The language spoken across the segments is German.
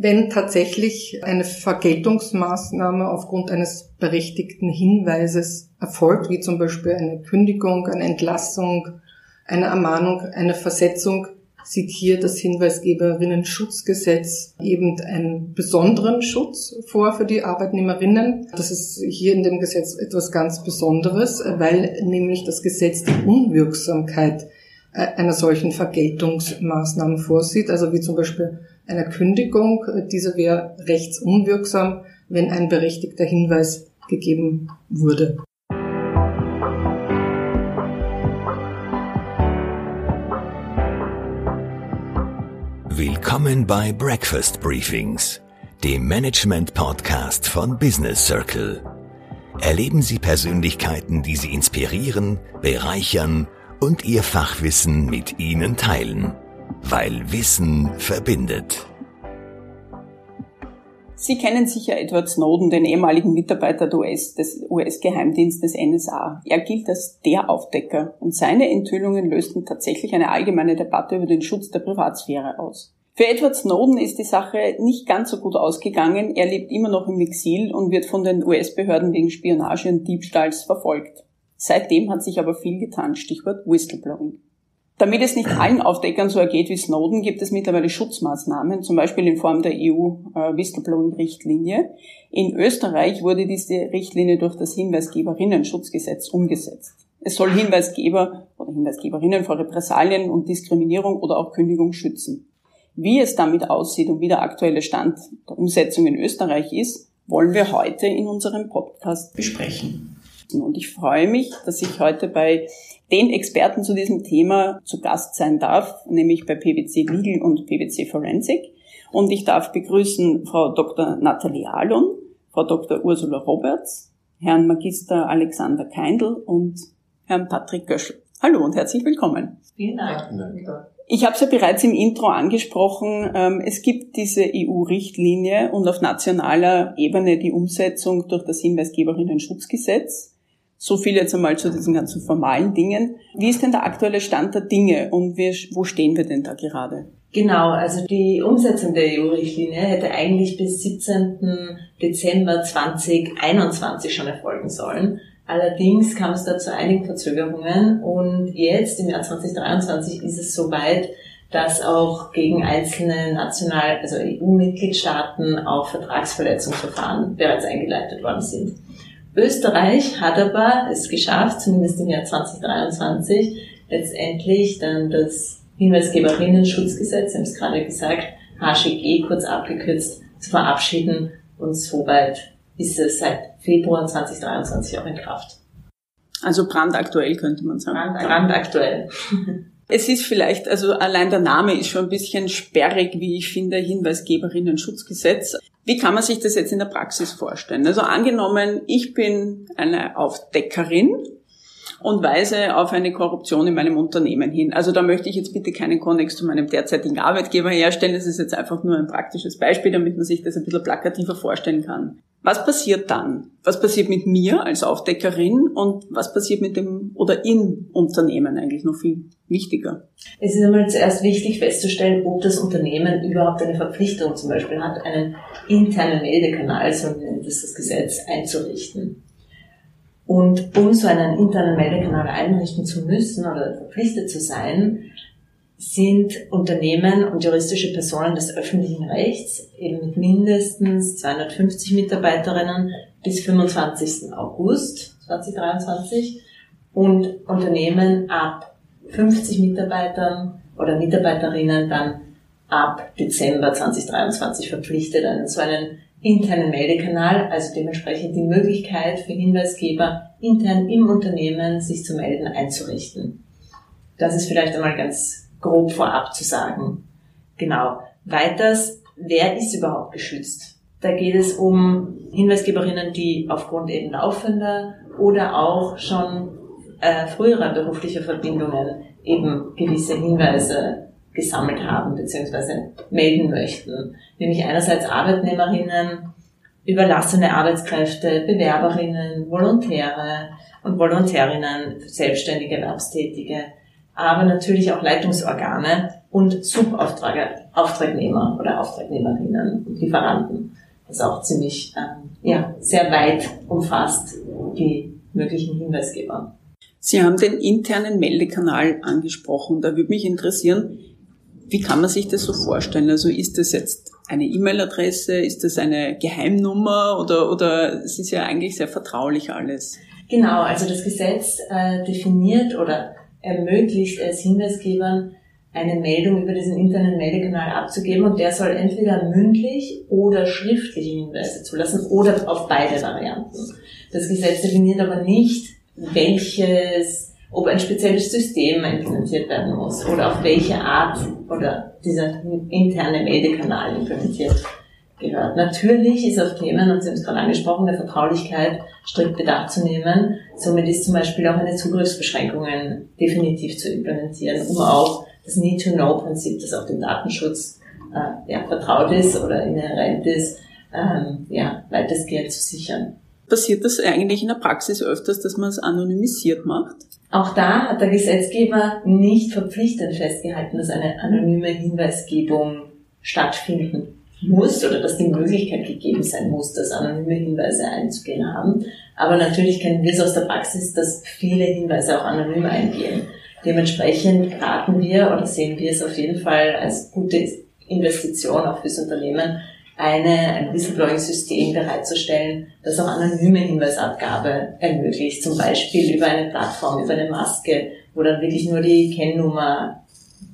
wenn tatsächlich eine Vergeltungsmaßnahme aufgrund eines berechtigten Hinweises erfolgt, wie zum Beispiel eine Kündigung, eine Entlassung, eine Ermahnung, eine Versetzung, sieht hier das Hinweisgeberinnen-Schutzgesetz eben einen besonderen Schutz vor für die Arbeitnehmerinnen. Das ist hier in dem Gesetz etwas ganz Besonderes, weil nämlich das Gesetz die Unwirksamkeit äh, einer solchen Vergeltungsmaßnahmen vorsieht, also wie zum Beispiel einer Kündigung. Diese wäre rechtsunwirksam, wenn ein berechtigter Hinweis gegeben wurde. Willkommen bei Breakfast Briefings, dem Management-Podcast von Business Circle. Erleben Sie Persönlichkeiten, die Sie inspirieren, bereichern und Ihr Fachwissen mit Ihnen teilen, weil Wissen verbindet. Sie kennen sicher Edward Snowden, den ehemaligen Mitarbeiter des US-Geheimdienstes NSA. Er gilt als der Aufdecker und seine Enthüllungen lösten tatsächlich eine allgemeine Debatte über den Schutz der Privatsphäre aus. Für Edward Snowden ist die Sache nicht ganz so gut ausgegangen. Er lebt immer noch im Exil und wird von den US-Behörden wegen Spionage und Diebstahls verfolgt. Seitdem hat sich aber viel getan, Stichwort Whistleblowing. Damit es nicht allen Aufdeckern so ergeht wie Snowden, gibt es mittlerweile Schutzmaßnahmen, zum Beispiel in Form der EU-Whistleblowing-Richtlinie. In Österreich wurde diese Richtlinie durch das Hinweisgeberinnen-Schutzgesetz umgesetzt. Es soll Hinweisgeber oder Hinweisgeberinnen vor Repressalien und Diskriminierung oder auch Kündigung schützen. Wie es damit aussieht und wie der aktuelle Stand der Umsetzung in Österreich ist, wollen wir heute in unserem Podcast besprechen. Und ich freue mich, dass ich heute bei den Experten zu diesem Thema zu Gast sein darf, nämlich bei PwC Legal und PwC Forensic. Und ich darf begrüßen Frau Dr. Nathalie Alon, Frau Dr. Ursula Roberts, Herrn Magister Alexander Keindl und Herrn Patrick Göschel. Hallo und herzlich willkommen. Vielen Dank. Ich habe es ja bereits im Intro angesprochen. Ähm, es gibt diese EU-Richtlinie und auf nationaler Ebene die Umsetzung durch das Hinweisgeberinnen-Schutzgesetz. So viel jetzt einmal zu diesen ganzen formalen Dingen. Wie ist denn der aktuelle Stand der Dinge und wir, wo stehen wir denn da gerade? Genau, also die Umsetzung der EU-Richtlinie hätte eigentlich bis 17. Dezember 2021 schon erfolgen sollen. Allerdings kam es da zu einigen Verzögerungen und jetzt im Jahr 2023 ist es soweit, dass auch gegen einzelne national, also EU-Mitgliedstaaten auch Vertragsverletzungsverfahren bereits eingeleitet worden sind. Österreich hat aber es geschafft, zumindest im Jahr 2023, letztendlich dann das Hinweisgeberinnen-Schutzgesetz, Sie haben es gerade gesagt, HGG kurz abgekürzt, zu verabschieden und soweit ist es seit Februar 2023 auch in Kraft. Also brandaktuell könnte man sagen. Brand, brandaktuell. Es ist vielleicht, also allein der Name ist schon ein bisschen sperrig, wie ich finde, Hinweisgeberinnen-Schutzgesetz. Wie kann man sich das jetzt in der Praxis vorstellen? Also angenommen, ich bin eine Aufdeckerin und weise auf eine Korruption in meinem Unternehmen hin. Also da möchte ich jetzt bitte keinen Konnex zu meinem derzeitigen Arbeitgeber herstellen. Das ist jetzt einfach nur ein praktisches Beispiel, damit man sich das ein bisschen plakativer vorstellen kann. Was passiert dann? Was passiert mit mir als Aufdeckerin und was passiert mit dem oder im Unternehmen eigentlich noch viel wichtiger? Es ist einmal zuerst wichtig festzustellen, ob das Unternehmen überhaupt eine Verpflichtung zum Beispiel hat, einen internen Meldekanal, so nennt es das Gesetz, einzurichten. Und um so einen internen Meldekanal einrichten zu müssen oder verpflichtet zu sein, sind Unternehmen und juristische Personen des öffentlichen Rechts eben mit mindestens 250 Mitarbeiterinnen bis 25. August 2023 und Unternehmen ab 50 Mitarbeitern oder Mitarbeiterinnen dann ab Dezember 2023 verpflichtet, einen so einen internen Meldekanal, also dementsprechend die Möglichkeit für Hinweisgeber intern im Unternehmen sich zu melden einzurichten. Das ist vielleicht einmal ganz grob vorab zu sagen. Genau. Weiters, wer ist überhaupt geschützt? Da geht es um Hinweisgeberinnen, die aufgrund eben laufender oder auch schon äh, früherer beruflicher Verbindungen eben gewisse Hinweise gesammelt haben bzw. melden möchten. Nämlich einerseits Arbeitnehmerinnen, überlassene Arbeitskräfte, Bewerberinnen, Volontäre und Volontärinnen, selbstständige Erwerbstätige, aber natürlich auch Leitungsorgane, und Subauftragnehmer oder Auftragnehmerinnen und Lieferanten. Das auch ziemlich ähm, ja, sehr weit umfasst, die möglichen Hinweisgeber. Sie haben den internen Meldekanal angesprochen. Da würde mich interessieren, wie kann man sich das so vorstellen? Also ist das jetzt eine E-Mail-Adresse? Ist das eine Geheimnummer? Oder, oder es ist ja eigentlich sehr vertraulich alles? Genau, also das Gesetz äh, definiert oder ermöglicht es Hinweisgebern, eine Meldung über diesen internen Meldekanal abzugeben und der soll entweder mündlich oder schriftliche Hinweise zulassen oder auf beide Varianten. Das Gesetz definiert aber nicht, welches, ob ein spezielles System implementiert werden muss oder auf welche Art oder dieser interne Meldekanal implementiert gehört. Natürlich ist auf Themen, und Sie haben es gerade angesprochen, der Vertraulichkeit strikt Bedacht zu nehmen. Somit ist zum Beispiel auch eine Zugriffsbeschränkungen definitiv zu implementieren, um auch das Need-to-Know-Prinzip, das auf den Datenschutz äh, ja, vertraut ist oder inhärent ist, ähm, ja, weitestgehend zu sichern. Passiert das eigentlich in der Praxis öfters, dass man es anonymisiert macht? Auch da hat der Gesetzgeber nicht verpflichtend festgehalten, dass eine anonyme Hinweisgebung stattfinden muss oder dass die Möglichkeit gegeben sein muss, dass anonyme Hinweise einzugehen haben. Aber natürlich kennen wir es aus der Praxis, dass viele Hinweise auch anonym eingehen. Dementsprechend raten wir oder sehen wir es auf jeden Fall als gute Investition auch fürs Unternehmen, eine, ein Whistleblowing-System bereitzustellen, das auch anonyme Hinweisabgabe ermöglicht, zum Beispiel über eine Plattform, über eine Maske, wo dann wirklich nur die Kennnummer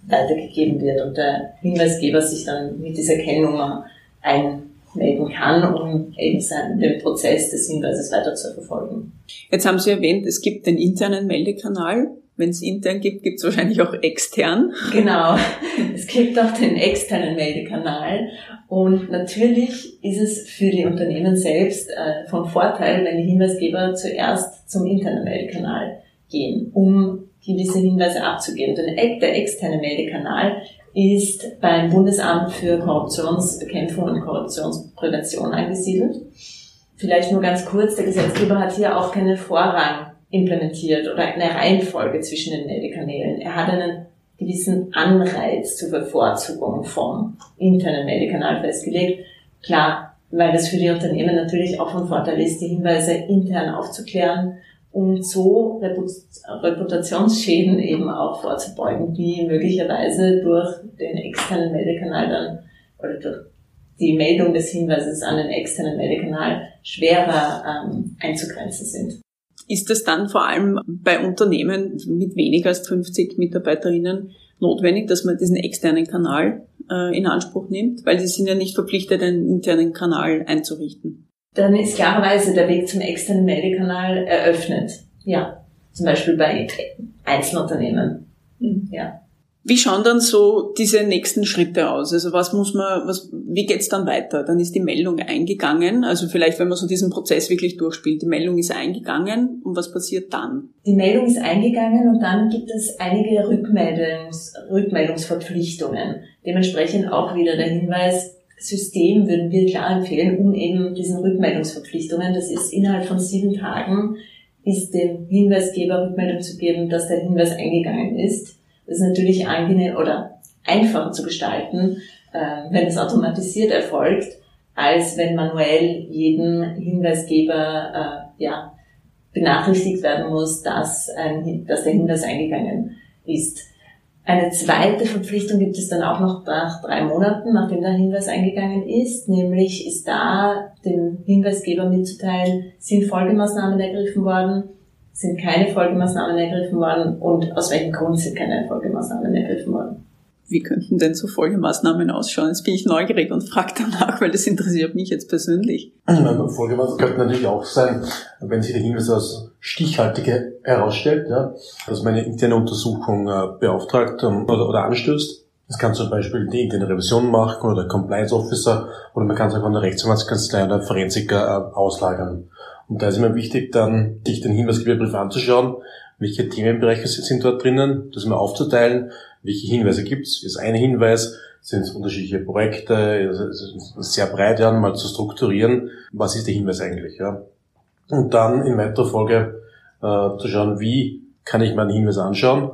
weitergegeben wird und der Hinweisgeber sich dann mit dieser Kennnummer einmelden kann, um eben seinen, den Prozess des Hinweises weiter zu verfolgen. Jetzt haben Sie erwähnt, es gibt den internen Meldekanal. Wenn es intern gibt, gibt es wahrscheinlich auch extern. Genau, es gibt auch den externen Meldekanal. Und natürlich ist es für die Unternehmen selbst äh, von Vorteil, wenn die Hinweisgeber zuerst zum internen Meldekanal gehen, um gewisse Hinweise abzugeben. Denn der externe Meldekanal ist beim Bundesamt für Korruptionsbekämpfung und Korruptionsprävention angesiedelt. Vielleicht nur ganz kurz, der Gesetzgeber hat hier auch keinen Vorrang implementiert oder eine Reihenfolge zwischen den Meldekanälen. Er hat einen gewissen Anreiz zur Bevorzugung vom internen Meldekanal festgelegt. Klar, weil das für die Unternehmen natürlich auch von Vorteil ist, die Hinweise intern aufzuklären um so Reputationsschäden eben auch vorzubeugen, die möglicherweise durch den externen Meldekanal dann oder durch die Meldung des Hinweises an den externen Meldekanal schwerer ähm, einzugrenzen sind. Ist es dann vor allem bei Unternehmen mit weniger als 50 Mitarbeiterinnen notwendig, dass man diesen externen Kanal äh, in Anspruch nimmt? Weil sie sind ja nicht verpflichtet, einen internen Kanal einzurichten dann ist klarerweise der Weg zum externen Meldekanal eröffnet. Ja, zum Beispiel bei Einzelunternehmen. Mhm. Ja. Wie schauen dann so diese nächsten Schritte aus? Also was muss man, was, wie geht's dann weiter? Dann ist die Meldung eingegangen. Also vielleicht, wenn man so diesen Prozess wirklich durchspielt, die Meldung ist eingegangen und was passiert dann? Die Meldung ist eingegangen und dann gibt es einige Rückmeldungs, Rückmeldungsverpflichtungen. Dementsprechend auch wieder der Hinweis, System würden wir klar empfehlen, um eben diesen Rückmeldungsverpflichtungen, das ist innerhalb von sieben Tagen, ist dem Hinweisgeber Rückmeldung zu geben, dass der Hinweis eingegangen ist. Das ist natürlich angenehm oder einfacher zu gestalten, äh, wenn es automatisiert erfolgt, als wenn manuell jeden Hinweisgeber äh, ja, benachrichtigt werden muss, dass, ein, dass der Hinweis eingegangen ist. Eine zweite Verpflichtung gibt es dann auch noch nach drei Monaten, nachdem der Hinweis eingegangen ist, nämlich ist da dem Hinweisgeber mitzuteilen, sind Folgemaßnahmen ergriffen worden, sind keine Folgemaßnahmen ergriffen worden und aus welchem Grund sind keine Folgemaßnahmen ergriffen worden. Wie könnten denn so Folgemaßnahmen ausschauen? Jetzt bin ich neugierig und frage danach, weil das interessiert mich jetzt persönlich. Also Folgemaßnahmen könnten natürlich auch sein, wenn sich der Hinweis als stichhaltig herausstellt, ja, dass man eine interne Untersuchung äh, beauftragt ähm, oder, oder anstößt. Das kann zum Beispiel die interne Revision machen oder der Compliance Officer oder man kann es auch an der Rechtsanwaltskanzlei oder Forensiker äh, auslagern. Und da ist immer wichtig, dann sich den Hinweisgeberbrief anzuschauen, welche Themenbereiche sind dort drinnen, das mal aufzuteilen, welche Hinweise gibt es, ist ein Hinweis, sind es unterschiedliche Projekte, sehr breit, ja, mal zu strukturieren, was ist der Hinweis eigentlich, ja. Und dann in weiterer Folge äh, zu schauen, wie kann ich meinen Hinweis anschauen,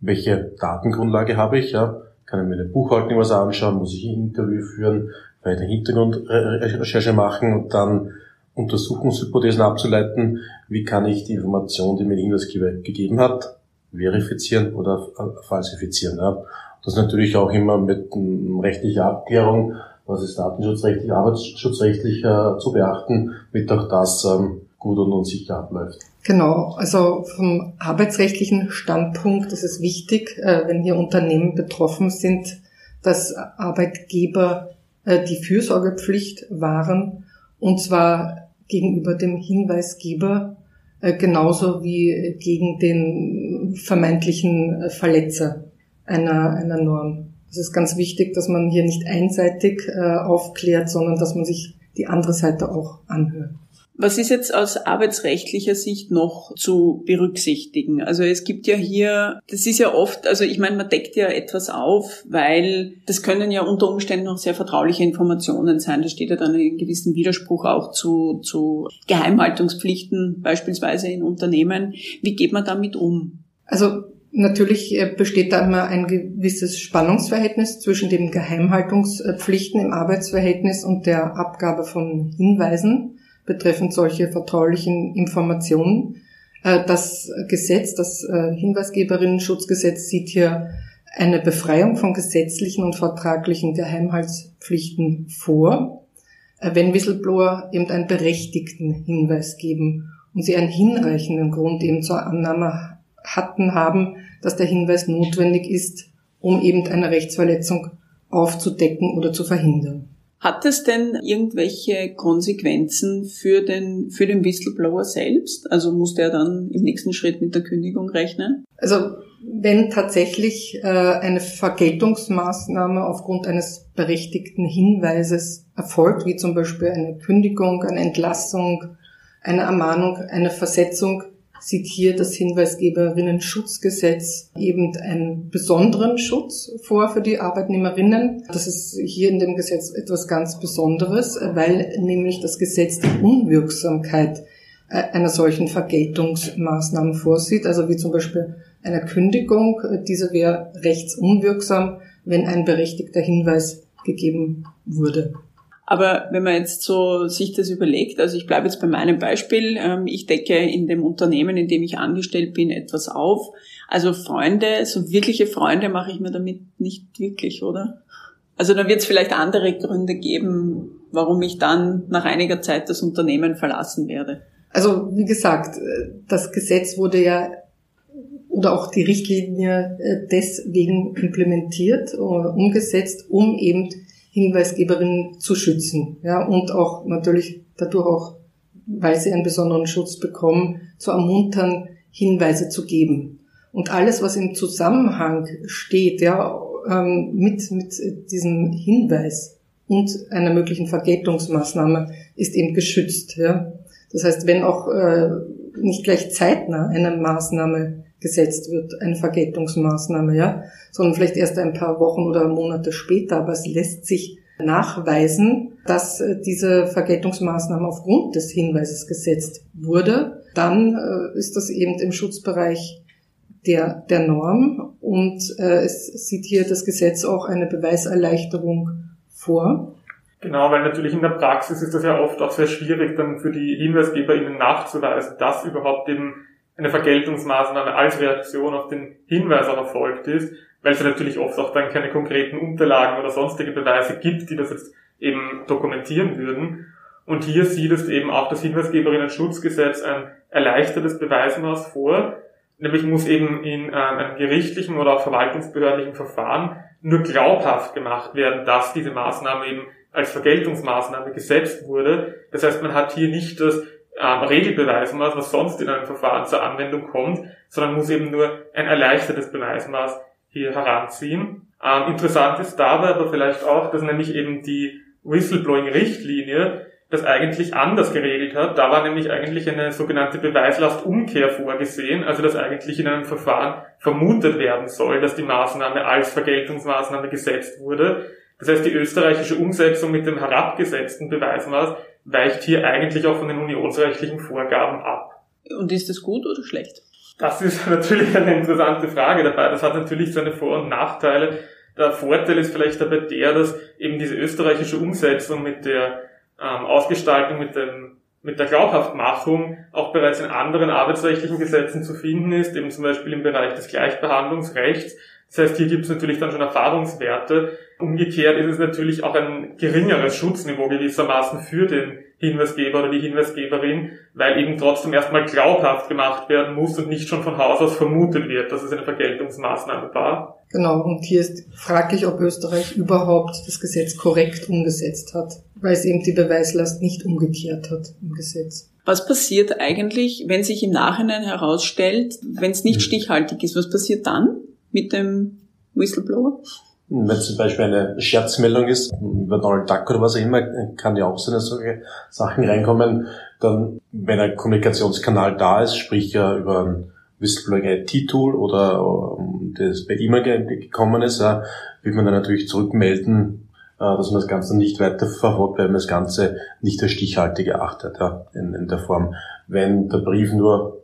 welche Datengrundlage habe ich, ja, kann ich mir eine Buchhaltung was anschauen, muss ich ein Interview führen, eine Hintergrundrecherche machen? Und dann Untersuchungshypothesen abzuleiten, wie kann ich die Information, die mir Hinweisgeber gegeben hat, verifizieren oder falsifizieren. Ja. Das natürlich auch immer mit rechtlicher Abklärung, was ist datenschutzrechtlich, arbeitsschutzrechtlich äh, zu beachten, damit auch das ähm, gut und unsicher abläuft. Genau, also vom arbeitsrechtlichen Standpunkt ist es wichtig, äh, wenn hier Unternehmen betroffen sind, dass Arbeitgeber äh, die Fürsorgepflicht wahren, und zwar gegenüber dem Hinweisgeber äh, genauso wie gegen den vermeintlichen Verletzer einer, einer Norm. Es ist ganz wichtig, dass man hier nicht einseitig aufklärt, sondern dass man sich die andere Seite auch anhört. Was ist jetzt aus arbeitsrechtlicher Sicht noch zu berücksichtigen? Also es gibt ja hier, das ist ja oft, also ich meine, man deckt ja etwas auf, weil das können ja unter Umständen auch sehr vertrauliche Informationen sein. Da steht ja dann ein gewissen Widerspruch auch zu, zu Geheimhaltungspflichten beispielsweise in Unternehmen. Wie geht man damit um? Also Natürlich äh, besteht da immer ein gewisses Spannungsverhältnis zwischen den Geheimhaltungspflichten im Arbeitsverhältnis und der Abgabe von Hinweisen betreffend solche vertraulichen Informationen. Äh, das Gesetz, das äh, Hinweisgeberinnen-Schutzgesetz sieht hier eine Befreiung von gesetzlichen und vertraglichen Geheimhaltspflichten vor, äh, wenn Whistleblower eben einen berechtigten Hinweis geben und sie einen hinreichenden Grund eben zur Annahme hatten haben, dass der Hinweis notwendig ist, um eben eine Rechtsverletzung aufzudecken oder zu verhindern. Hat es denn irgendwelche Konsequenzen für den, für den Whistleblower selbst? Also muss der dann im nächsten Schritt mit der Kündigung rechnen? Also wenn tatsächlich äh, eine Vergeltungsmaßnahme aufgrund eines berechtigten Hinweises erfolgt, wie zum Beispiel eine Kündigung, eine Entlassung, eine Ermahnung, eine Versetzung, sieht hier das Hinweisgeberinnen-Schutzgesetz eben einen besonderen Schutz vor für die Arbeitnehmerinnen. Das ist hier in dem Gesetz etwas ganz Besonderes, weil nämlich das Gesetz die Unwirksamkeit äh, einer solchen Vergeltungsmaßnahme vorsieht, also wie zum Beispiel einer Kündigung. Diese wäre rechtsunwirksam, wenn ein berechtigter Hinweis gegeben wurde. Aber wenn man jetzt so sich das überlegt, also ich bleibe jetzt bei meinem Beispiel, ähm, ich decke in dem Unternehmen, in dem ich angestellt bin, etwas auf. Also Freunde, so wirkliche Freunde mache ich mir damit nicht wirklich, oder? Also da wird es vielleicht andere Gründe geben, warum ich dann nach einiger Zeit das Unternehmen verlassen werde. Also wie gesagt, das Gesetz wurde ja oder auch die Richtlinie äh, deswegen implementiert oder umgesetzt, um eben Hinweisgeberinnen zu schützen. Ja, und auch natürlich dadurch auch, weil sie einen besonderen Schutz bekommen, zu ermuntern, Hinweise zu geben. Und alles, was im Zusammenhang steht, ja, ähm, mit, mit diesem Hinweis und einer möglichen Vergeltungsmaßnahme ist eben geschützt. Ja. Das heißt, wenn auch äh, nicht gleich zeitnah eine Maßnahme gesetzt wird, eine Vergeltungsmaßnahme, ja, sondern vielleicht erst ein paar Wochen oder Monate später, aber es lässt sich nachweisen, dass äh, diese Vergeltungsmaßnahme aufgrund des Hinweises gesetzt wurde, dann äh, ist das eben im Schutzbereich der, der Norm. Und äh, es sieht hier das Gesetz auch eine Beweiserleichterung vor. Genau, weil natürlich in der Praxis ist das ja oft auch sehr schwierig, dann für die HinweisgeberInnen nachzuweisen, dass überhaupt eben eine Vergeltungsmaßnahme als Reaktion auf den Hinweis auch erfolgt ist, weil es natürlich oft auch dann keine konkreten Unterlagen oder sonstige Beweise gibt, die das jetzt eben dokumentieren würden. Und hier sieht es eben auch das Hinweisgeberinnen-Schutzgesetz ein erleichtertes Beweismaß vor, nämlich muss eben in äh, einem gerichtlichen oder auch verwaltungsbehördlichen Verfahren nur glaubhaft gemacht werden, dass diese Maßnahme eben als Vergeltungsmaßnahme gesetzt wurde. Das heißt, man hat hier nicht das ähm, Regelbeweismaß, was sonst in einem Verfahren zur Anwendung kommt, sondern muss eben nur ein erleichtertes Beweismaß hier heranziehen. Ähm, interessant ist dabei aber vielleicht auch, dass nämlich eben die Whistleblowing-Richtlinie das eigentlich anders geregelt hat. Da war nämlich eigentlich eine sogenannte Beweislastumkehr vorgesehen, also dass eigentlich in einem Verfahren vermutet werden soll, dass die Maßnahme als Vergeltungsmaßnahme gesetzt wurde. Das heißt, die österreichische Umsetzung mit dem herabgesetzten Beweismaß weicht hier eigentlich auch von den unionsrechtlichen Vorgaben ab. Und ist das gut oder schlecht? Das ist natürlich eine interessante Frage dabei. Das hat natürlich seine Vor- und Nachteile. Der Vorteil ist vielleicht dabei der, dass eben diese österreichische Umsetzung mit der ähm, Ausgestaltung, mit dem mit der Glaubhaftmachung auch bereits in anderen arbeitsrechtlichen Gesetzen zu finden ist, eben zum Beispiel im Bereich des Gleichbehandlungsrechts. Das heißt, hier gibt es natürlich dann schon Erfahrungswerte. Umgekehrt ist es natürlich auch ein geringeres Schutzniveau gewissermaßen für den Hinweisgeber oder die Hinweisgeberin, weil eben trotzdem erstmal glaubhaft gemacht werden muss und nicht schon von Haus aus vermutet wird, dass es eine Vergeltungsmaßnahme war. Genau, und hier ist fraglich, ob Österreich überhaupt das Gesetz korrekt umgesetzt hat, weil es eben die Beweislast nicht umgekehrt hat im Gesetz. Was passiert eigentlich, wenn sich im Nachhinein herausstellt, wenn es nicht stichhaltig ist? Was passiert dann mit dem Whistleblower? Wenn zum Beispiel eine Scherzmeldung ist, über Donald Duck oder was auch immer, kann ja auch so eine solche Sachen reinkommen. Dann, wenn ein Kommunikationskanal da ist, sprich ja über ein Whistleblowing IT-Tool oder um, das bei E-Mail gekommen ist, wird man dann natürlich zurückmelden, äh, dass man das Ganze nicht weiter verfolgt, weil man das Ganze nicht als stichhaltig erachtet ja, in, in der Form. Wenn der Brief nur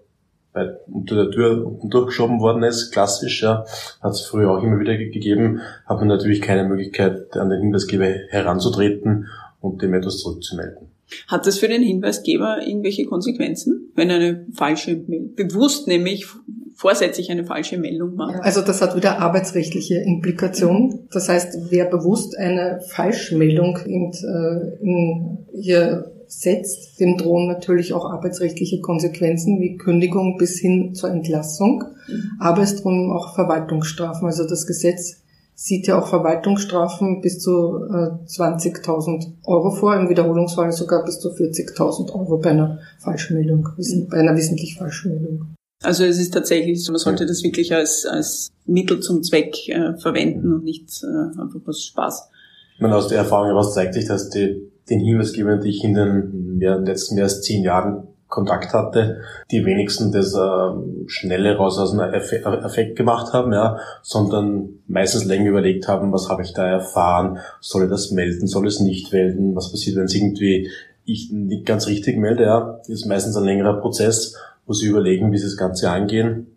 bei, unter der Tür unten durchgeschoben worden ist, klassisch, ja, hat es früher auch immer wieder gegeben, hat man natürlich keine Möglichkeit, an den Hinweisgeber heranzutreten und dem etwas zurückzumelden. Hat das für den Hinweisgeber irgendwelche Konsequenzen, wenn eine falsche, bewusst nämlich vorsätzlich eine falsche Meldung macht? Also das hat wieder arbeitsrechtliche Implikationen. Das heißt, wer bewusst eine Falschmeldung in, äh, in hier setzt, dem drohen natürlich auch arbeitsrechtliche Konsequenzen wie Kündigung bis hin zur Entlassung. Mhm. Aber es drohen auch Verwaltungsstrafen. Also das Gesetz sieht ja auch Verwaltungsstrafen bis zu äh, 20.000 Euro vor, im Wiederholungsfall sogar bis zu 40.000 Euro bei einer Falschmeldung, bei einer wissentlich Falschmeldung. Also es ist tatsächlich so, man sollte das wirklich als, als Mittel zum Zweck äh, verwenden und nicht äh, einfach aus Spaß. Ich meine, aus der Erfahrung heraus zeigt sich, dass die den Hinweisgebern, die ich in den mehr, letzten mehr als zehn Jahren Kontakt hatte, die wenigsten das äh, schnelle raus aus einem Effekt gemacht haben, ja, sondern meistens länger überlegt haben, was habe ich da erfahren, soll ich das melden, soll es nicht melden, was passiert, wenn es irgendwie ich nicht ganz richtig melde, ja, ist meistens ein längerer Prozess, wo sie überlegen, wie sie das Ganze angehen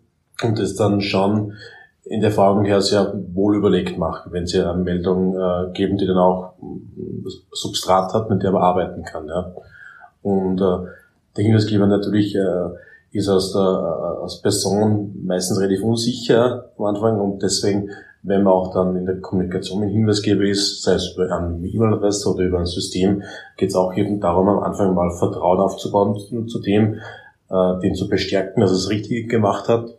und es dann schon in der Erfahrung her sehr wohl überlegt machen, wenn sie eine Meldung äh, geben, die dann auch Substrat hat, mit der man arbeiten kann. Ja. Und äh, der Hinweisgeber natürlich äh, ist als, der, äh, als Person meistens relativ unsicher am Anfang und deswegen, wenn man auch dann in der Kommunikation mit Hinweisgeber ist, sei es über eine E-Mail-Adresse oder über ein System, geht es auch eben darum, am Anfang mal Vertrauen aufzubauen zu dem, äh, den zu bestärken, dass er es richtig gemacht hat,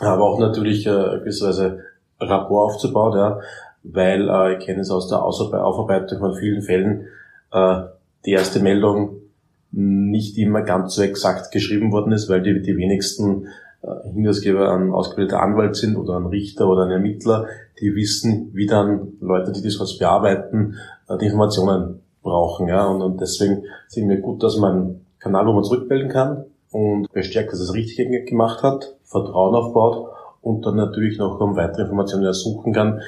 aber auch natürlich äh, gewisserweise Rapport aufzubauen, ja, weil äh, ich kenne es aus der Aufarbeitung von vielen Fällen, äh, die erste Meldung nicht immer ganz so exakt geschrieben worden ist, weil die, die wenigsten äh, Hinweisgeber ein ausgebildeter Anwalt sind oder ein Richter oder ein Ermittler, die wissen, wie dann Leute, die das was bearbeiten, äh, die Informationen brauchen. Ja? Und, und deswegen es mir gut, dass man einen Kanal, wo man zurückmelden kann und bestärkt, dass es richtig gemacht hat, Vertrauen aufbaut und dann natürlich noch um weitere Informationen ersuchen kann,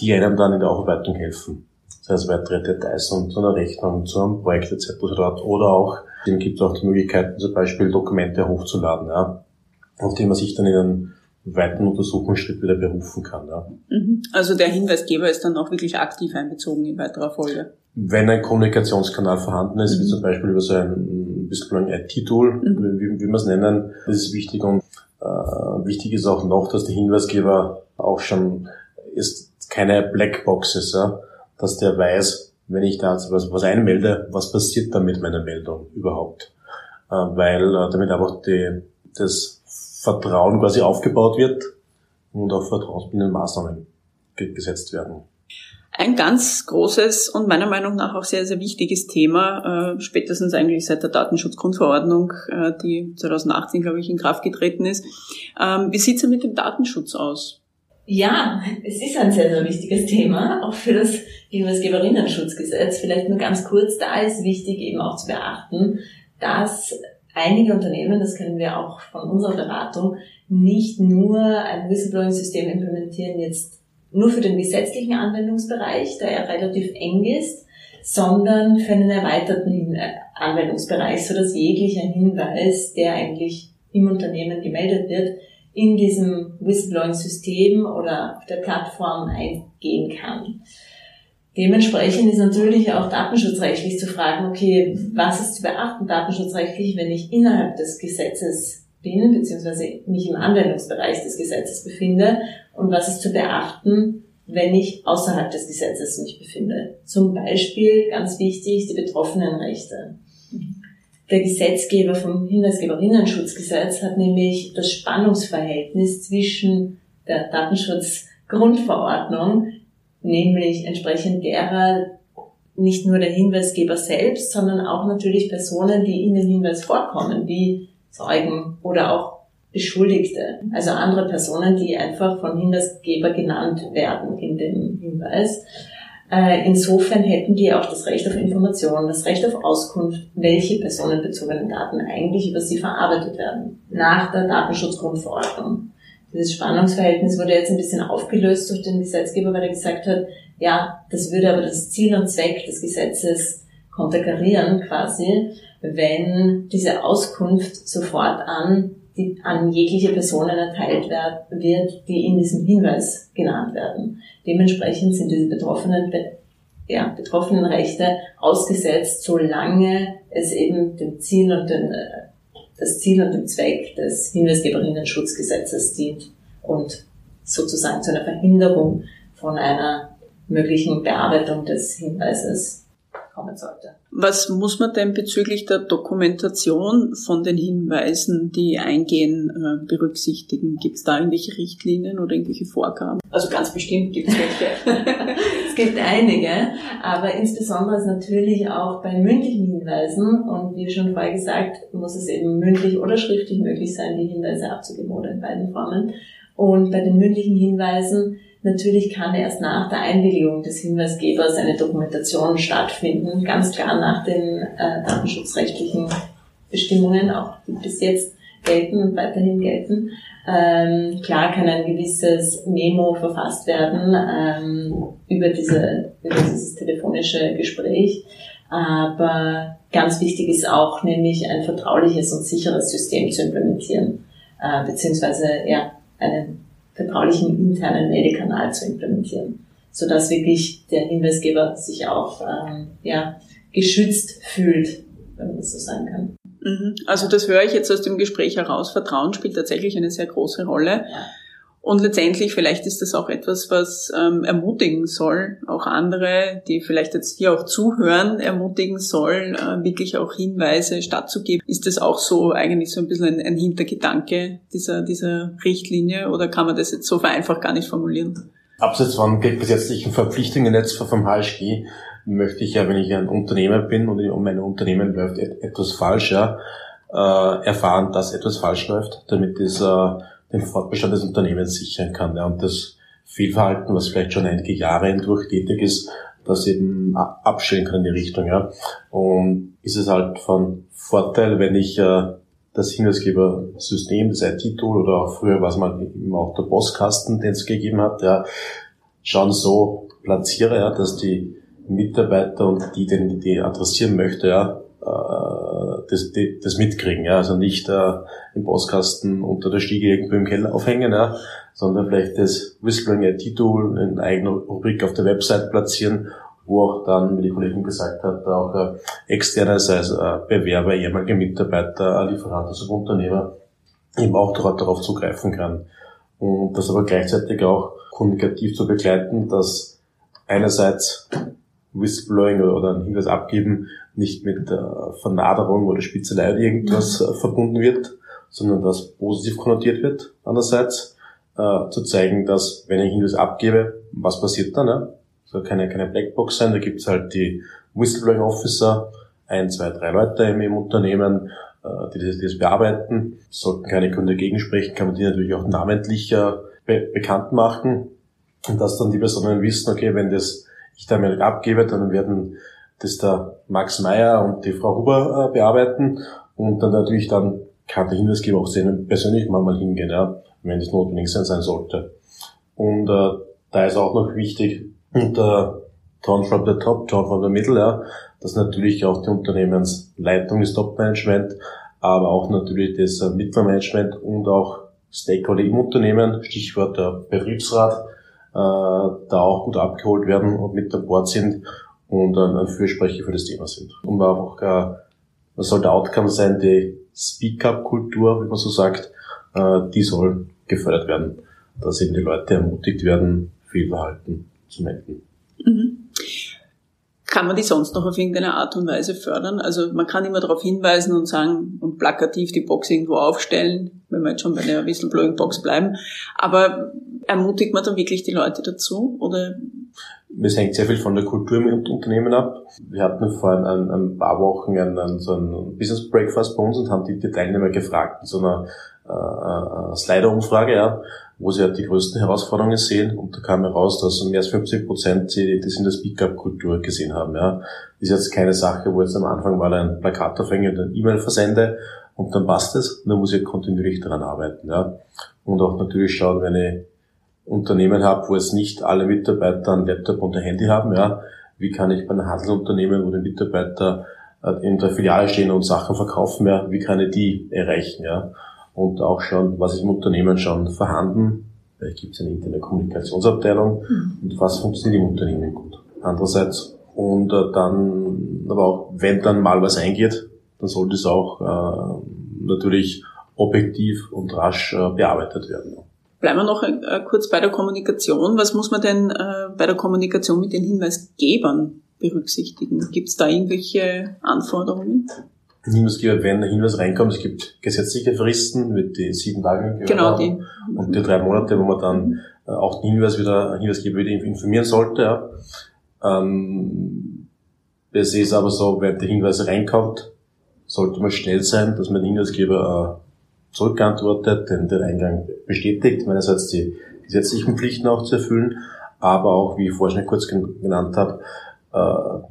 die einem dann in der Aufarbeitung helfen. Das heißt, weitere Details zu einer Rechnung, zu einem Projekt etc. Oder auch, dem gibt es auch die Möglichkeiten, zum Beispiel Dokumente hochzuladen, ja, auf die man sich dann in einen weiteren Untersuchungsschritt wieder berufen kann. Ja. Mhm. Also der Hinweisgeber ist dann auch wirklich aktiv einbezogen in weiterer Folge. Wenn ein Kommunikationskanal vorhanden ist, mhm. wie zum Beispiel über so ein bisschen IT-Tool, mhm. wie, wie wir es nennen, das ist wichtig und äh, wichtig ist auch noch, dass der Hinweisgeber auch schon ist keine Blackbox ist, ja, dass der weiß, wenn ich da was, was einmelde, was passiert da mit meiner Meldung überhaupt. Äh, weil äh, damit einfach die, das Vertrauen quasi aufgebaut wird und auf vertrauensbildende Maßnahmen gesetzt werden. Ein ganz großes und meiner Meinung nach auch sehr, sehr wichtiges Thema, äh, spätestens eigentlich seit der Datenschutzgrundverordnung, äh, die 2018, glaube ich, in Kraft getreten ist. Ähm, wie sieht's denn mit dem Datenschutz aus? Ja, es ist ein sehr, sehr wichtiges Thema, auch für das Hinweisgeberinnenschutzgesetz. Vielleicht nur ganz kurz, da ist wichtig eben auch zu beachten, dass einige Unternehmen, das kennen wir auch von unserer Beratung, nicht nur ein Whistleblowing-System implementieren jetzt nur für den gesetzlichen Anwendungsbereich, der ja relativ eng ist, sondern für einen erweiterten Anwendungsbereich, so dass jeglicher Hinweis, der eigentlich im Unternehmen gemeldet wird, in diesem Whistleblowing-System oder auf der Plattform eingehen kann. Dementsprechend ist natürlich auch datenschutzrechtlich zu fragen, okay, was ist zu beachten datenschutzrechtlich, wenn ich innerhalb des Gesetzes bin, beziehungsweise mich im Anwendungsbereich des Gesetzes befinde und was ist zu beachten, wenn ich außerhalb des Gesetzes mich befinde. Zum Beispiel, ganz wichtig, die Betroffenenrechte. Der Gesetzgeber vom Hinweisgeberinnenschutzgesetz hat nämlich das Spannungsverhältnis zwischen der Datenschutzgrundverordnung, nämlich entsprechend derer nicht nur der Hinweisgeber selbst, sondern auch natürlich Personen, die in dem Hinweis vorkommen, wie Zeugen oder auch Beschuldigte, also andere Personen, die einfach von Hinweisgeber genannt werden in dem Hinweis. Äh, insofern hätten die auch das Recht auf Information, das Recht auf Auskunft, welche personenbezogenen Daten eigentlich über sie verarbeitet werden, nach der Datenschutzgrundverordnung. Dieses Spannungsverhältnis wurde jetzt ein bisschen aufgelöst durch den Gesetzgeber, weil er gesagt hat, ja, das würde aber das Ziel und Zweck des Gesetzes konterkarieren quasi wenn diese Auskunft sofort an, die, an jegliche Personen erteilt wird, die in diesem Hinweis genannt werden. Dementsprechend sind diese betroffenen, ja, betroffenen Rechte ausgesetzt, solange es eben dem Ziel und den, das Ziel und dem Zweck des Hinweisgeberinnen-Schutzgesetzes dient und sozusagen zu einer Verhinderung von einer möglichen Bearbeitung des Hinweises kommen sollte. Was muss man denn bezüglich der Dokumentation von den Hinweisen, die eingehen, äh, berücksichtigen? Gibt es da irgendwelche Richtlinien oder irgendwelche Vorgaben? Also ganz bestimmt gibt es welche. es gibt einige, aber insbesondere ist natürlich auch bei mündlichen Hinweisen und wie schon vorher gesagt, muss es eben mündlich oder schriftlich möglich sein, die Hinweise abzugeben oder in beiden Formen. Und bei den mündlichen Hinweisen Natürlich kann erst nach der Einwilligung des Hinweisgebers eine Dokumentation stattfinden, ganz klar nach den äh, datenschutzrechtlichen Bestimmungen, auch die bis jetzt gelten und weiterhin gelten. Ähm, klar kann ein gewisses Memo verfasst werden ähm, über, diese, über dieses telefonische Gespräch, aber ganz wichtig ist auch nämlich ein vertrauliches und sicheres System zu implementieren, äh, beziehungsweise ja, einen vertraulichen internen Meldekanal zu implementieren, sodass wirklich der Hinweisgeber sich auch ähm, ja, geschützt fühlt, wenn man das so sagen kann. Mhm. Also das höre ich jetzt aus dem Gespräch heraus. Vertrauen spielt tatsächlich eine sehr große Rolle. Ja. Und letztendlich, vielleicht ist das auch etwas, was ähm, ermutigen soll, auch andere, die vielleicht jetzt hier auch zuhören, ermutigen soll, äh, wirklich auch Hinweise stattzugeben. Ist das auch so eigentlich so ein bisschen ein, ein Hintergedanke dieser, dieser Richtlinie oder kann man das jetzt so vereinfacht gar nicht formulieren? Abseits von gesetzlichen Verpflichtungen jetzt vom HSG möchte ich ja, wenn ich ein Unternehmer bin und mein Unternehmen läuft etwas falsch, ja, äh, erfahren, dass etwas falsch läuft, damit dieser den Fortbestand des Unternehmens sichern kann. Ja, und das Fehlverhalten, was vielleicht schon einige Jahre hindurch tätig ist, das eben abstellen kann in die Richtung. Ja. Und ist es halt von Vorteil, wenn ich äh, das Hinweisgebersystem, das IT-Tool oder auch früher was man eben auch der Postkasten, den es gegeben hat, ja, schon so platziere, ja, dass die Mitarbeiter und die, den die adressieren möchte, ja, äh, das, das mitkriegen. Ja? Also nicht äh, im Postkasten unter der Stiege irgendwo im Keller aufhängen, ja? sondern vielleicht das Whistling IT-Tool in eigener Rubrik auf der Website platzieren, wo auch dann, wie die Kollegin gesagt hat, auch äh, externe, sei es äh, Bewerber, ehemalige Mitarbeiter, Lieferanten, Subunternehmer, eben auch darauf zugreifen kann. Und das aber gleichzeitig auch kommunikativ zu begleiten, dass einerseits Whistleblowing oder einen Hinweis abgeben nicht mit äh, Vernaderung oder Spitzelei oder irgendwas äh, verbunden wird, sondern dass positiv konnotiert wird. Andererseits äh, zu zeigen, dass wenn ich Hinweis abgebe, was passiert dann? Ne? Soll keine, keine Blackbox sein, da gibt's halt die Whistleblowing Officer, ein, zwei, drei Leute im, im Unternehmen, äh, die, das, die das bearbeiten. Sollten keine Gründe gegensprechen, kann man die natürlich auch namentlich äh, be bekannt machen und dass dann die Personen wissen, okay, wenn das ich da mir abgebe, dann werden das der Max Meyer und die Frau Huber äh, bearbeiten und dann natürlich dann kann der Hinweisgeber auch sehen, persönlich mal, hingehen, ja, wenn das notwendig sein, sein sollte. Und äh, da ist auch noch wichtig, unter Turn from the Top, Turn from the Middle, ja, dass natürlich auch die Unternehmensleitung, das Top-Management, aber auch natürlich das äh, Mittelmanagement und auch Stakeholder im Unternehmen, Stichwort der Betriebsrat, äh, da auch gut abgeholt werden und mit an Bord sind und ein, ein Fürsprecher für das Thema sind. Und auch, äh, was soll der Outcome sein, die Speak-up-Kultur, wie man so sagt, äh, die soll gefördert werden, dass eben die Leute ermutigt werden, Fehlverhalten zu melden. Mhm. Kann man die sonst noch auf irgendeine Art und Weise fördern? Also man kann immer darauf hinweisen und sagen und plakativ die Box irgendwo aufstellen, wenn wir jetzt schon bei der Whistleblowing-Box bleiben. Aber ermutigt man dann wirklich die Leute dazu? Oder? Es hängt sehr viel von der Kultur im Unternehmen ab. Wir hatten vor ein, ein paar Wochen einen, so einen Business Breakfast bei uns und haben die, die Teilnehmer gefragt in so einer äh, äh Slider-Umfrage, ja, wo sie halt die größten Herausforderungen sehen. Und da kam heraus, dass mehr als 50 Prozent das in der Speak-up-Kultur gesehen haben. Ja. Ist jetzt keine Sache, wo jetzt am Anfang mal ein Plakataufhänger und ein E-Mail versende und dann passt es. Dann muss ich kontinuierlich daran arbeiten. Ja. Und auch natürlich schauen, wenn ich Unternehmen habe, wo jetzt nicht alle Mitarbeiter ein Laptop und ein Handy haben, ja, wie kann ich bei einem Handelsunternehmen, wo die Mitarbeiter äh, in der Filiale stehen und Sachen verkaufen, ja, wie kann ich die erreichen, ja und auch schauen, was ist im Unternehmen schon vorhanden. Vielleicht gibt es eine interne Kommunikationsabteilung mhm. und was funktioniert im Unternehmen gut. Andererseits und äh, dann, aber auch wenn dann mal was eingeht, dann sollte es auch äh, natürlich objektiv und rasch äh, bearbeitet werden. Bleiben wir noch äh, kurz bei der Kommunikation. Was muss man denn äh, bei der Kommunikation mit den Hinweisgebern berücksichtigen? Gibt es da irgendwelche Anforderungen? Hinweisgeber, wenn ein Hinweis reinkommt, es gibt gesetzliche Fristen mit den sieben Tagen genau, die. und die drei Monate, wo man dann äh, auch den Hinweis wieder, Hinweisgeber wieder informieren sollte. Ja. Ähm, es ist aber so, wenn der Hinweis reinkommt, sollte man schnell sein, dass man den Hinweisgeber zurückantwortet, den, den Eingang bestätigt, meinerseits die gesetzlichen Pflichten auch zu erfüllen, aber auch, wie ich vorhin schon kurz genannt habe, äh,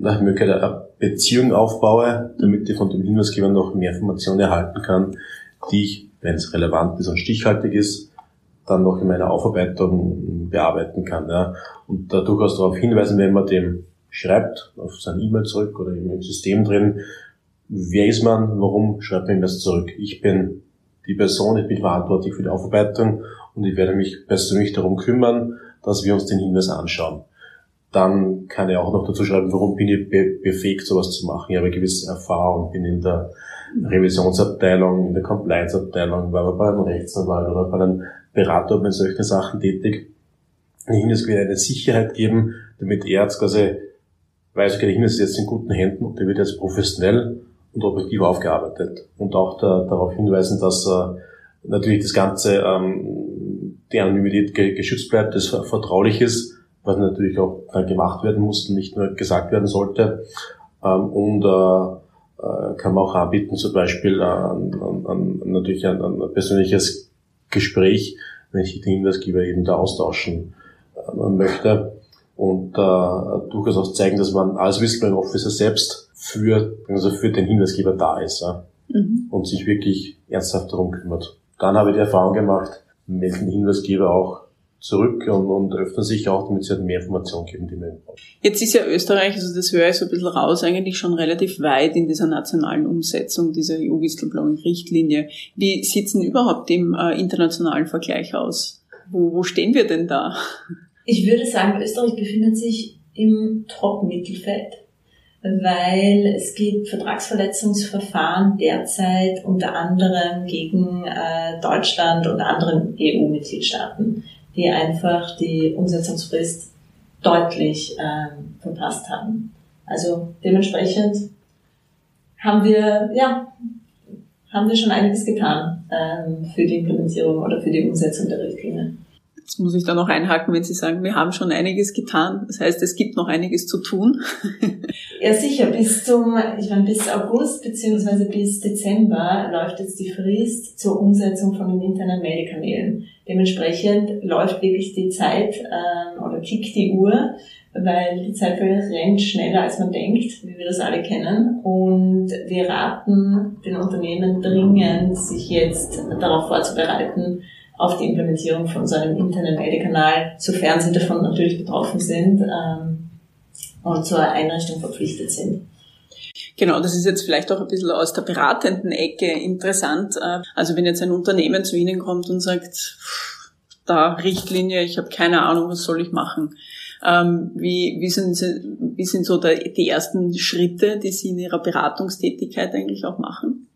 nach Möglichkeit eine Beziehung aufbaue, damit ich von dem Hinweisgeber noch mehr Informationen erhalten kann, die ich, wenn es relevant ist und stichhaltig ist, dann noch in meiner Aufarbeitung bearbeiten kann. Ja. Und da durchaus darauf hinweisen, wenn man dem schreibt, auf sein E-Mail zurück oder im System drin, wer ist man, warum schreibt man das zurück? Ich bin die Person, ich bin verantwortlich für die Aufarbeitung und ich werde mich persönlich darum kümmern, dass wir uns den Hinweis anschauen dann kann ich auch noch dazu schreiben, warum bin ich befähigt, sowas zu machen. Ich habe gewisse Erfahrung, bin in der Revisionsabteilung, in der Compliance-Abteilung, war bei einem Rechtsanwalt oder bei einem Berater bei solchen Sachen tätig. Den Hinweis will eine Sicherheit geben, damit er jetzt quasi weiß, okay, der Hinweis ist jetzt in guten Händen und der wird jetzt professionell und objektiv aufgearbeitet. Und auch da, darauf hinweisen, dass äh, natürlich das Ganze, ähm, die Anonymität geschützt bleibt, das vertraulich ist was natürlich auch dann gemacht werden muss und nicht nur gesagt werden sollte. Ähm, und äh, äh, kann man auch anbieten, zum Beispiel an, an, an, natürlich ein, ein persönliches Gespräch, wenn sich die Hinweisgeber eben da austauschen äh, möchte und äh, durchaus auch zeigen, dass man als Whistleblowing Officer selbst für, also für den Hinweisgeber da ist ja, mhm. und sich wirklich ernsthaft darum kümmert. Dann habe ich die Erfahrung gemacht, melden Hinweisgeber auch zurück und, und öffnen sich auch, damit sie halt mehr Informationen geben, die man braucht. Jetzt ist ja Österreich, also das höre ich so ein bisschen raus, eigentlich schon relativ weit in dieser nationalen Umsetzung dieser EU-Whistleblowing-Richtlinie. Wie sieht denn überhaupt im äh, internationalen Vergleich aus? Wo, wo stehen wir denn da? Ich würde sagen, Österreich befindet sich im Top-Mittelfeld, weil es gibt Vertragsverletzungsverfahren derzeit unter anderem gegen äh, Deutschland und anderen EU-Mitgliedstaaten die einfach die Umsetzungsfrist deutlich ähm, verpasst haben. Also dementsprechend haben wir, ja, haben wir schon einiges getan ähm, für die Implementierung oder für die Umsetzung der Richtlinie. Jetzt muss ich da noch einhaken, wenn Sie sagen, wir haben schon einiges getan. Das heißt, es gibt noch einiges zu tun. ja, sicher. Bis zum, ich meine, bis August beziehungsweise bis Dezember läuft jetzt die Frist zur Umsetzung von den internen Meldekanälen. Dementsprechend läuft wirklich die Zeit ähm, oder tickt die Uhr, weil die Zeit rennt schneller, als man denkt, wie wir das alle kennen. Und wir raten den Unternehmen dringend, sich jetzt darauf vorzubereiten, auf die Implementierung von so einem internen Meldekanal, sofern sie davon natürlich betroffen sind ähm, und zur Einrichtung verpflichtet sind. Genau, das ist jetzt vielleicht auch ein bisschen aus der beratenden Ecke interessant. Äh, also wenn jetzt ein Unternehmen zu Ihnen kommt und sagt, da Richtlinie, ich habe keine Ahnung, was soll ich machen. Ähm, wie, wie, sind, wie sind so die ersten Schritte, die Sie in Ihrer Beratungstätigkeit eigentlich auch machen?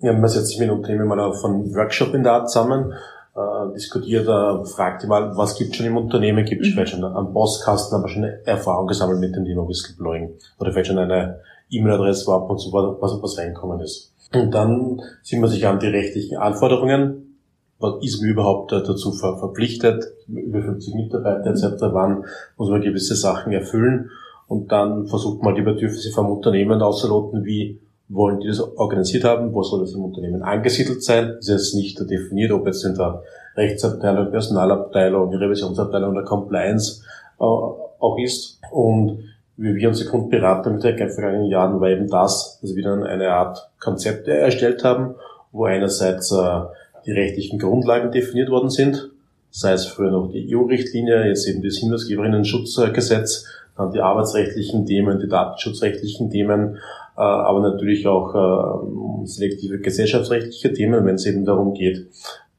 Ja, man setzt sich mit dem Unternehmen mal auf einen Workshop in der Art zusammen, äh, diskutiert, äh, fragt mal, was gibt schon im Unternehmen, gibt es mhm. vielleicht schon einen Postkasten, aber schon eine Erfahrung gesammelt mit dem Thema Whistleblowing oder vielleicht schon eine E-Mail-Adresse, wo ab und zu was, was reinkommen ist. Und dann sieht man sich an die rechtlichen Anforderungen was ist man überhaupt dazu verpflichtet, über 50 Mitarbeiter etc., wann muss man gewisse Sachen erfüllen und dann versucht man die Bedürfnisse vom Unternehmen auszuloten, wie wollen die das organisiert haben, wo soll das im Unternehmen angesiedelt sein, das ist jetzt nicht definiert, ob jetzt in der Rechtsabteilung, Personalabteilung, Revisionsabteilung oder Compliance äh, auch ist. Und wie wir unsere Kundenberater mit den vergangenen Jahren war eben das, dass wir dann eine Art Konzepte erstellt haben, wo einerseits äh, die rechtlichen Grundlagen definiert worden sind, sei es früher noch die EU-Richtlinie, jetzt eben das Hinweisgeberinnen-Schutzgesetz, dann die arbeitsrechtlichen Themen, die datenschutzrechtlichen Themen, aber natürlich auch äh, selektive gesellschaftsrechtliche Themen, wenn es eben darum geht,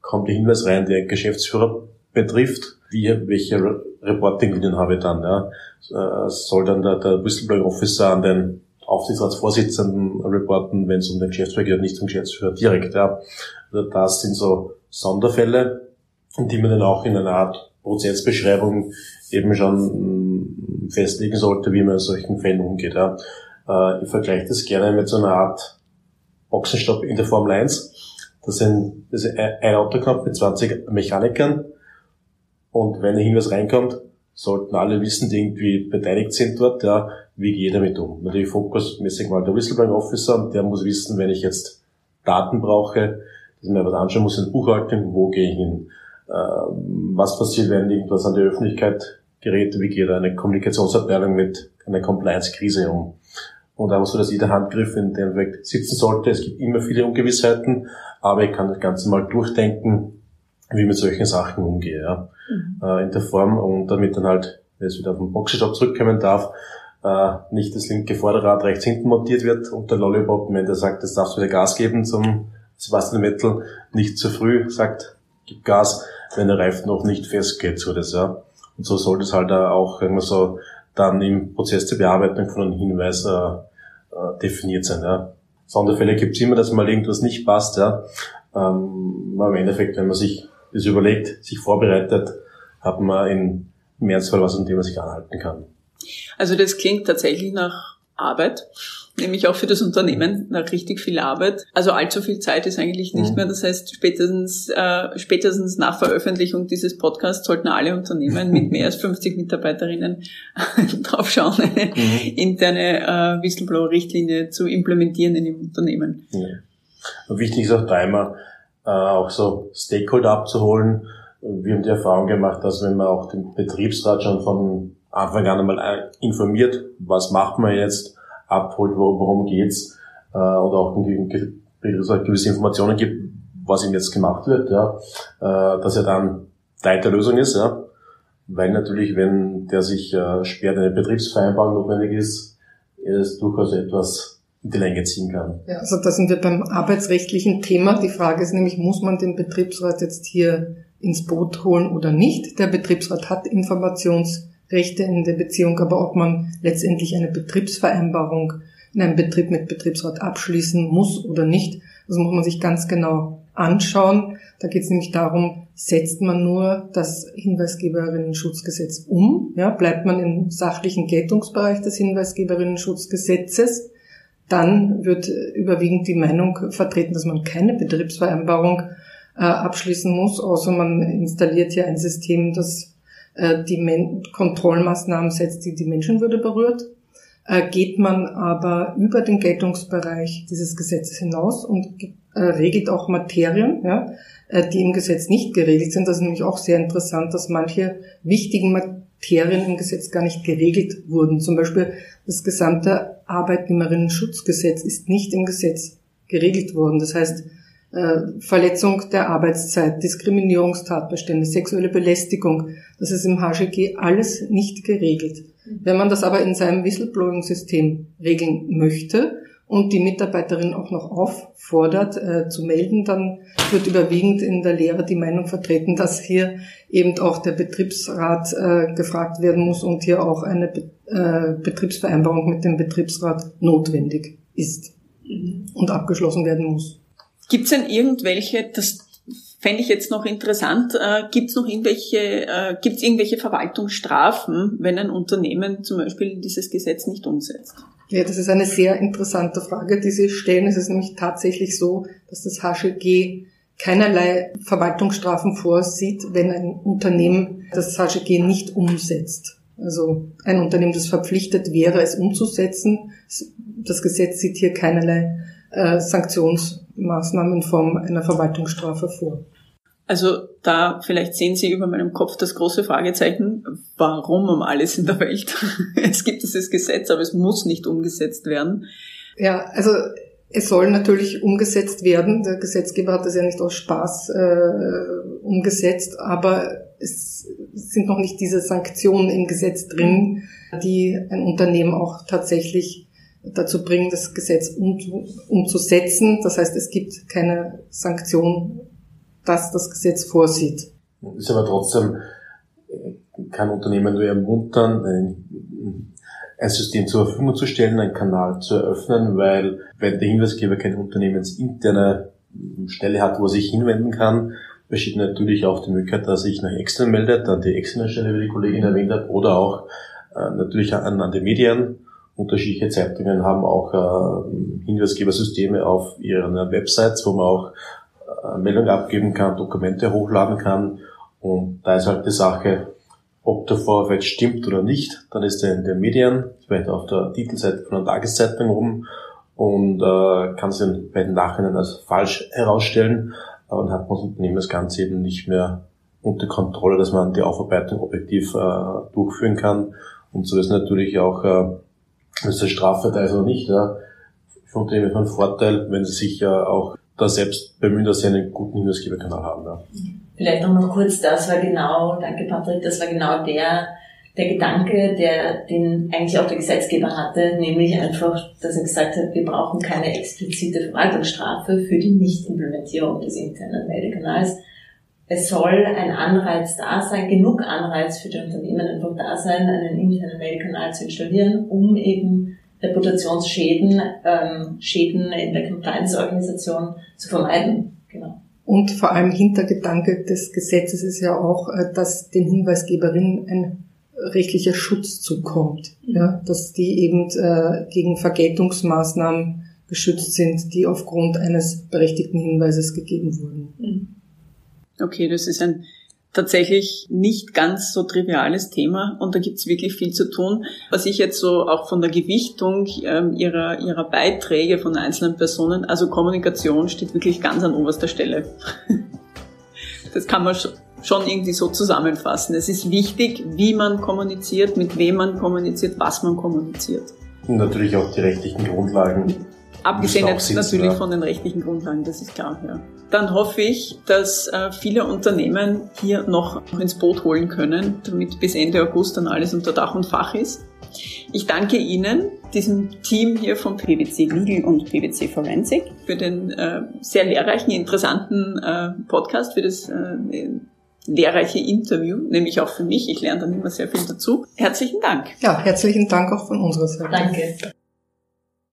kommt der Hinweis rein, der Geschäftsführer betrifft, wie, welche Reportinglinien habe ich dann. Ja? Äh, soll dann der, der Whistleblowing Officer an den Aufsichtsratsvorsitzenden reporten, wenn es um den Geschäftsführer geht, nicht zum Geschäftsführer direkt. Ja. Also das sind so Sonderfälle, die man dann auch in einer Art Prozessbeschreibung eben schon festlegen sollte, wie man in solchen Fällen umgeht. Ja. Äh, ich vergleiche das gerne mit so einer Art Boxenstopp in der Formel 1. Das ist ein Autokampf mit 20 Mechanikern und wenn ein Hinweis reinkommt, sollten alle wissen, die irgendwie beteiligt sind dort, ja, wie gehe ich damit um. Natürlich fokusmäßig mal der Whistleblowing Officer, der muss wissen, wenn ich jetzt Daten brauche, dass ich mir was anschauen muss in Buchhaltung, wo gehe ich hin, äh, was passiert, wenn irgendwas an die Öffentlichkeit gerät, wie geht eine Kommunikationsabteilung mit einer Compliance-Krise um. Und auch so, dass jeder Handgriff in dem Weg sitzen sollte. Es gibt immer viele Ungewissheiten, aber ich kann das Ganze mal durchdenken, wie ich mit solchen Sachen umgehe, ja. Mhm. Äh, in der Form und damit dann halt, wenn es wieder auf den Boxenstopp zurückkommen darf, äh, nicht das linke Vorderrad rechts hinten montiert wird und der Lollipop, wenn der sagt, das darfst du wieder Gas geben zum Sebastian Vettel, nicht zu früh sagt, gib Gas, wenn der Reifen noch nicht festgeht, so das, ja. Und so sollte es halt auch irgendwie so dann im Prozess der Bearbeitung von einem Hinweis äh, äh, definiert sein, ja. Sonderfälle gibt es immer, dass mal irgendwas nicht passt, ja. Ähm, aber im Endeffekt, wenn man sich das überlegt, sich vorbereitet, hat man in im Ernstfall was, an dem man sich anhalten kann. Also das klingt tatsächlich nach Arbeit, nämlich auch für das Unternehmen nach richtig viel Arbeit. Also allzu viel Zeit ist eigentlich nicht mhm. mehr. Das heißt, spätestens, äh, spätestens nach Veröffentlichung dieses Podcasts sollten alle Unternehmen mit mehr als 50 Mitarbeiterinnen drauf schauen, eine mhm. interne äh, Whistleblower-Richtlinie zu implementieren in dem Unternehmen. Ja. Wichtig ist auch da immer, äh, auch so Stakeholder abzuholen. Wir haben die Erfahrung gemacht, dass wenn man auch den Betriebsrat schon von Anfang an einmal informiert, was macht man jetzt, abholt, worum geht's, äh, oder auch gewisse Informationen gibt, was ihm jetzt gemacht wird, ja, äh, dass er dann Teil der Lösung ist, ja, weil natürlich, wenn der sich äh, sperrt, eine Betriebsvereinbarung notwendig ist, er es durchaus etwas in die Länge ziehen kann. Ja, also da sind wir beim arbeitsrechtlichen Thema. Die Frage ist nämlich, muss man den Betriebsrat jetzt hier ins Boot holen oder nicht? Der Betriebsrat hat Informations Rechte in der Beziehung, aber ob man letztendlich eine Betriebsvereinbarung in einem Betrieb mit Betriebsrat abschließen muss oder nicht, das muss man sich ganz genau anschauen. Da geht es nämlich darum, setzt man nur das Hinweisgeberinnen-Schutzgesetz um, ja, bleibt man im sachlichen Geltungsbereich des Hinweisgeberinnen-Schutzgesetzes, dann wird überwiegend die Meinung vertreten, dass man keine Betriebsvereinbarung äh, abschließen muss, außer man installiert ja ein System, das äh, die Men Kontrollmaßnahmen setzt, die die Menschenwürde berührt. Äh, geht man aber über den Geltungsbereich dieses Gesetzes hinaus und äh, regelt auch Materien, ja, die im Gesetz nicht geregelt sind. Das ist nämlich auch sehr interessant, dass manche wichtigen Materien im Gesetz gar nicht geregelt wurden. Zum Beispiel das gesamte Arbeitnehmerinnen-Schutzgesetz ist nicht im Gesetz geregelt worden. Das heißt, äh, Verletzung der Arbeitszeit, Diskriminierungstatbestände, sexuelle Belästigung. Das ist im HGG alles nicht geregelt. Wenn man das aber in seinem Whistleblowing-System regeln möchte und die Mitarbeiterin auch noch auffordert äh, zu melden, dann wird überwiegend in der Lehre die Meinung vertreten, dass hier eben auch der Betriebsrat äh, gefragt werden muss und hier auch eine Be äh, Betriebsvereinbarung mit dem Betriebsrat notwendig ist mhm. und abgeschlossen werden muss. Gibt es denn irgendwelche, das fände ich jetzt noch interessant, äh, gibt es noch irgendwelche, äh, gibt es irgendwelche Verwaltungsstrafen, wenn ein Unternehmen zum Beispiel dieses Gesetz nicht umsetzt? Ja, das ist eine sehr interessante Frage, die Sie stellen. Es ist nämlich tatsächlich so, dass das HGG keinerlei Verwaltungsstrafen vorsieht, wenn ein Unternehmen das HGG nicht umsetzt. Also ein Unternehmen, das verpflichtet wäre, es umzusetzen. Das Gesetz sieht hier keinerlei äh, Sanktionsmaßnahmen in Form einer Verwaltungsstrafe vor. Also da vielleicht sehen Sie über meinem Kopf das große Fragezeichen, warum um alles in der Welt? es gibt dieses Gesetz, aber es muss nicht umgesetzt werden. Ja, also es soll natürlich umgesetzt werden. Der Gesetzgeber hat das ja nicht aus Spaß äh, umgesetzt, aber es sind noch nicht diese Sanktionen im Gesetz drin, die ein Unternehmen auch tatsächlich dazu bringen, das Gesetz um, umzusetzen. Das heißt, es gibt keine Sanktion, dass das Gesetz vorsieht. Ist aber trotzdem, kann Unternehmen nur ermuntern, ein, System zur Verfügung zu stellen, einen Kanal zu eröffnen, weil wenn der Hinweisgeber keine unternehmensinterne Stelle hat, wo er sich hinwenden kann, besteht natürlich auch die Möglichkeit, dass sich nach extern meldet, an die externe Stelle, wie die Kollegin erwähnt hat, oder auch äh, natürlich an, an die Medien Unterschiedliche Zeitungen haben auch äh, Hinweisgebersysteme auf ihren Websites, wo man auch äh, Meldungen abgeben kann, Dokumente hochladen kann. Und da ist halt die Sache, ob der Vorwurf jetzt stimmt oder nicht. Dann ist er in den Medien, vielleicht auf der Titelseite von einer Tageszeitung rum und äh, kann sich bei den Nachhinein als falsch herausstellen. Aber dann hat man das Unternehmen das Ganze eben nicht mehr unter Kontrolle, dass man die Aufarbeitung objektiv äh, durchführen kann. Und so ist natürlich auch äh, das ist eine noch nicht. Ja. Für Unternehmen von Vorteil, wenn sie sich ja auch da selbst bemühen, dass sie einen guten Hinweisgeberkanal haben. Ja. Vielleicht noch mal kurz, das war genau, danke Patrick, das war genau der, der Gedanke, der, den eigentlich auch der Gesetzgeber hatte, nämlich einfach, dass er gesagt hat, wir brauchen keine explizite Verwaltungsstrafe für die Nichtimplementierung des internen Meldekanals. Es soll ein Anreiz da sein, genug Anreiz für die Unternehmen einfach da sein, einen internen Meldekanal zu installieren, um eben Reputationsschäden, ähm, Schäden in der Compliance-Organisation zu vermeiden. Genau. Und vor allem Hintergedanke des Gesetzes ist ja auch, äh, dass den Hinweisgeberinnen ein rechtlicher Schutz zukommt, ja, dass die eben äh, gegen Vergeltungsmaßnahmen geschützt sind, die aufgrund eines berechtigten Hinweises gegeben wurden. Mhm. Okay, das ist ein tatsächlich nicht ganz so triviales Thema und da gibt's wirklich viel zu tun. Was ich jetzt so auch von der Gewichtung ähm, ihrer, ihrer Beiträge von einzelnen Personen, also Kommunikation steht wirklich ganz an oberster Stelle. das kann man schon irgendwie so zusammenfassen. Es ist wichtig, wie man kommuniziert, mit wem man kommuniziert, was man kommuniziert. Und natürlich auch die rechtlichen Grundlagen Abgesehen jetzt natürlich ja. von den rechtlichen Grundlagen, das ist klar. Ja. Dann hoffe ich, dass äh, viele Unternehmen hier noch ins Boot holen können, damit bis Ende August dann alles unter Dach und Fach ist. Ich danke Ihnen, diesem Team hier von PwC Legal und PwC Forensic, für den äh, sehr lehrreichen, interessanten äh, Podcast, für das äh, lehrreiche Interview, nämlich auch für mich. Ich lerne dann immer sehr viel dazu. Herzlichen Dank. Ja, herzlichen Dank auch von unserer Seite. Danke.